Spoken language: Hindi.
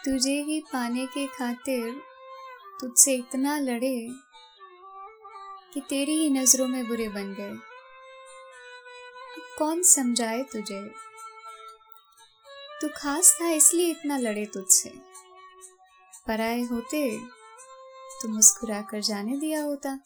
तुझे ही पाने के खातिर तुझसे इतना लड़े कि तेरी ही नज़रों में बुरे बन गए। कौन समझाए तुझे? तू खास था इसलिए इतना लड़े तुझसे। पराए होते तो मुस्कुरा कर जाने दिया होता।